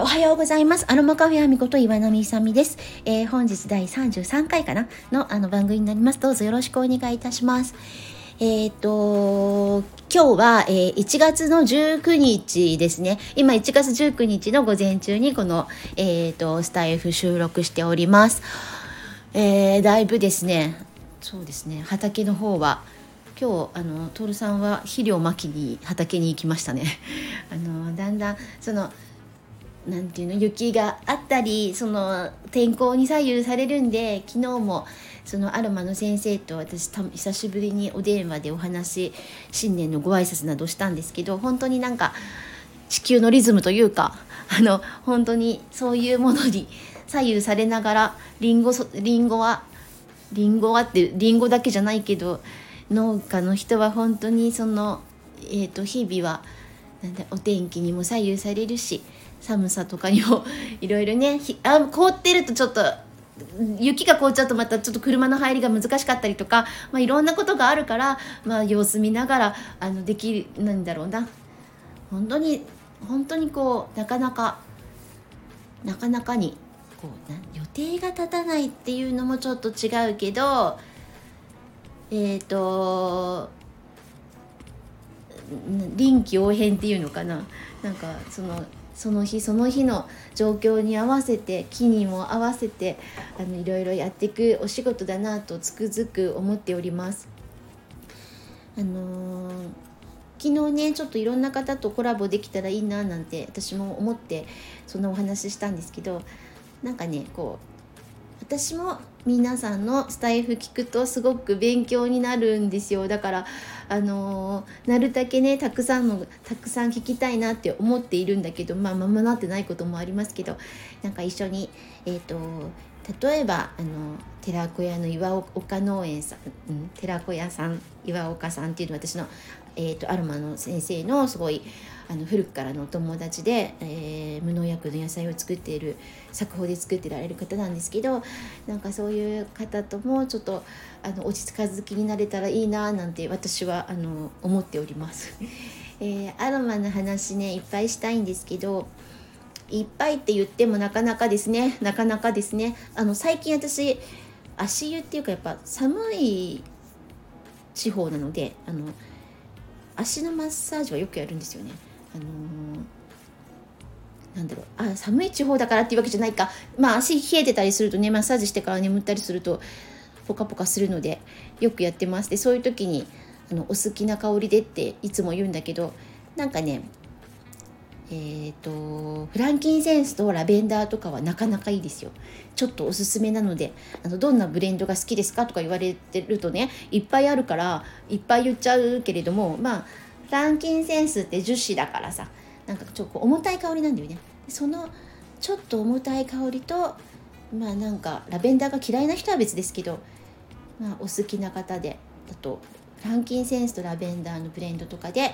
ー、おはようございます。アロマカフェアミこと岩波さみです。えー、本日第33回かな？のあの番組になります。どうぞよろしくお願いいたします。えっ、ー、と、今日は、えー、1月の19日ですね。今1月19日の午前中にこの、えっ、と、スタイフ収録しております。えー、だいぶですね、そうですね、畑の方は、今日あの徹さんは肥料まきに畑に行きましたね。あのだんだんそのなんていうの雪があったりその天候に左右されるんで昨日もそのアロマの先生と私久しぶりにお電話でお話新年のご挨拶などしたんですけど本当になんか地球のリズムというかあの本当にそういうものに左右されながらりんごりんごはりんごはってりんごだけじゃないけど農家の人は本当にその、えーと日々はなんだお天気にも左右されるし寒さとかにも いろいろねあ凍ってるとちょっと雪が凍っちゃうとまたちょっと車の入りが難しかったりとか、まあ、いろんなことがあるから、まあ、様子見ながらあのできるなんだろうな。本当に本当にこうなかなかなかなかにこうな予定が立たないっていうのもちょっと違うけどえっ、ー、と臨機応変っていうのかななんかそのその日その日の状況に合わせて木にも合わせてあのいろいろやっていくお仕事だなとつくづく思っております。あのー、昨日ねちょっといろんな方とコラボできたらいいななんて私も思ってそのお話ししたんですけどなんかねこう私も皆さんのスタイフ聞くとすごく勉強になるんですよ。だからあのー、なるだけねたくさんのたくさん聞きたいなって思っているんだけどまあままなってないこともありますけどなんか一緒にえっ、ー、と例えばあの寺子屋の岩岡農園さん、うん、寺子屋さん岩岡さんっていうのは私の、えーと、アロマの先生のすごいあの古くからのお友達で、えー、無農薬の野菜を作っている作法で作ってられる方なんですけどなんかそういう方ともちょっとあの落ち着かず気になれたらいいななんて私はあの思っております。えー、アロマの話ねいっぱいしたいんですけどいっぱいって言ってもなかなかですね。なかなかですね。あの最近私足湯っていうかやっぱ寒い地方なのであの足のマッサージはよくやるんですよね。あのー、なんだろう。あ寒い地方だからっていうわけじゃないか。まあ足冷えてたりするとねマッサージしてから眠ったりするとポカポカするのでよくやってます。でそういう時にあのお好きな香りでっていつも言うんだけどなんかねえーと、フランキンセンスとラベンダーとかはなかなかいいですよ。ちょっとおすすめなのであのどんなブレンドが好きですかとか言われてるとねいっぱいあるからいっぱい言っちゃうけれどもまあフランキンセンスって樹脂だからさなんかちょっと重たい香りなんだよね。そのちょっと重たい香りとまあなんかラベンダーが嫌いな人は別ですけど、まあ、お好きな方でだとフランキンセンスとラベンダーのブレンドとかで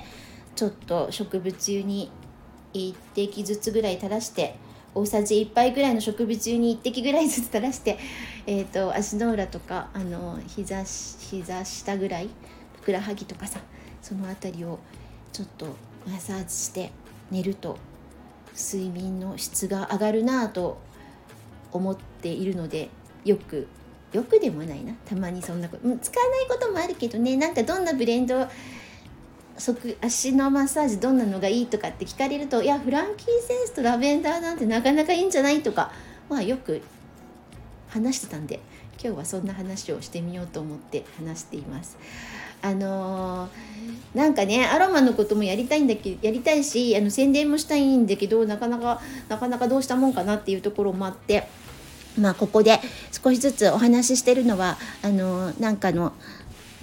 ちょっと植物油に1滴ずつぐらい垂らして大さじ1杯ぐらいの植物油に1滴ぐらいずつ垂らして、えーと、足の裏とかあの膝膝下ぐらいふくらはぎとかさその辺りをちょっとマッサージして寝ると睡眠の質が上がるなぁと思っているのでよくよくでもないな。たまにそんなことうん使わないこともあるけどね。なんかどんなブレンド足のマッサージどんなのがいいとかって聞かれるといやフランキーセンスとラベンダーなんてなかなかいいんじゃないとかまあよく話してたんで今日はそんな話をしてみようと思って話しています。あのー、なんかねアロマのこともやりたいんだけどやりたいしあの宣伝もしたいんだけどなかなかなかなかどうしたもんかなっていうところもあってまあここで少しずつお話ししてるのはあの、なんかの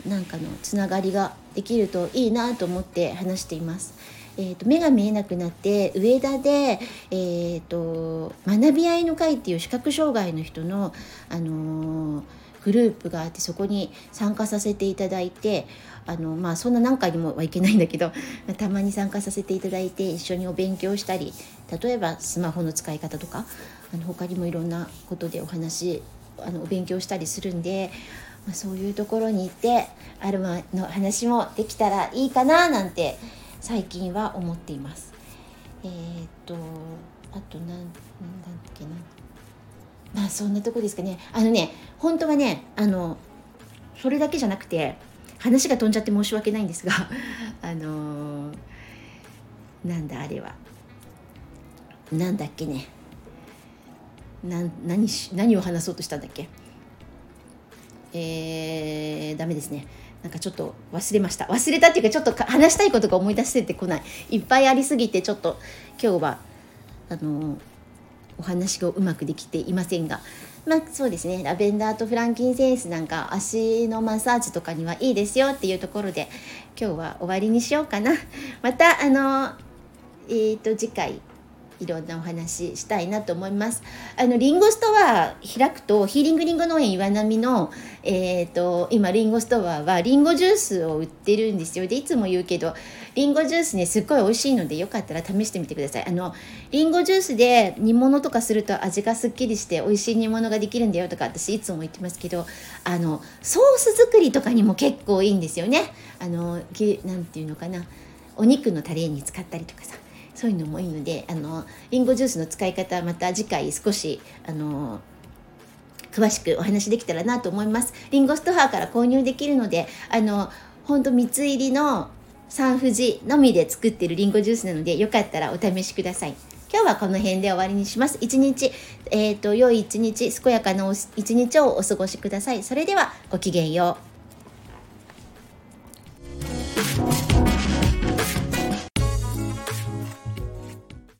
なんかのつながりができるといいなと思って話しています。えーと、目が見えなくなって上田で、えーと、学び合いの会っていう視覚障害の人の、あのー、グループがあってそこに参加させていただいてあの、まあ、そんな何回にもはいけないんだけど たまに参加させていただいて一緒にお勉強したり例えばスマホの使い方とかあの他にもいろんなことでお話あのお勉強したりするんでまあ、そういうところに行ってアロマの話もできたらいいかななんて最近は思っています。えー、っとあとなんなんだっけな。まあそんなとこですかね。あのね本当はねあのそれだけじゃなくて話が飛んじゃって申し訳ないんですが あのー、なんだあれは。なんだっけね。な何し何を話そうとしたんだっけ。えー、ダメですね。なんかちょっと忘れました。忘れたっていうかちょっと話したいことが思い出せてこない。いっぱいありすぎてちょっと今日はあのお話がうまくできていませんが。まあそうですね。ラベンダーとフランキンセンスなんか足のマッサージとかにはいいですよっていうところで今日は終わりにしようかな。またあのえっ、と次回いろんなお話したいなと思います。あのリンゴストア開くとヒーリングリンゴ農園岩波の、えーと、今リンゴストアはリンゴジュースを売ってるんですよ。でいつも言うけどリンゴジュースねすっごい美味しいのでよかったら試してみてください。あのリンゴジュースで煮物とかすると味がすっきりして美味しい煮物ができるんだよとか私いつも言ってますけどあのソース作りとかにも結構いいんですよね。あのなんていうのかなお肉のタレに使ったりとかさそういうのもいいのであのリンゴジュースの使い方また次回少しあの詳しくお話できたらなと思います。リンゴストアから購入できるのであの本当3つ入りのサンフジのみで作ってるリンゴジュースなのでよかったらお試しください。今日はこの辺で終わりにします。一日、えっ、ー、と、良い一日、健やかな一日をお過ごしください。それでは、ごきげんよう。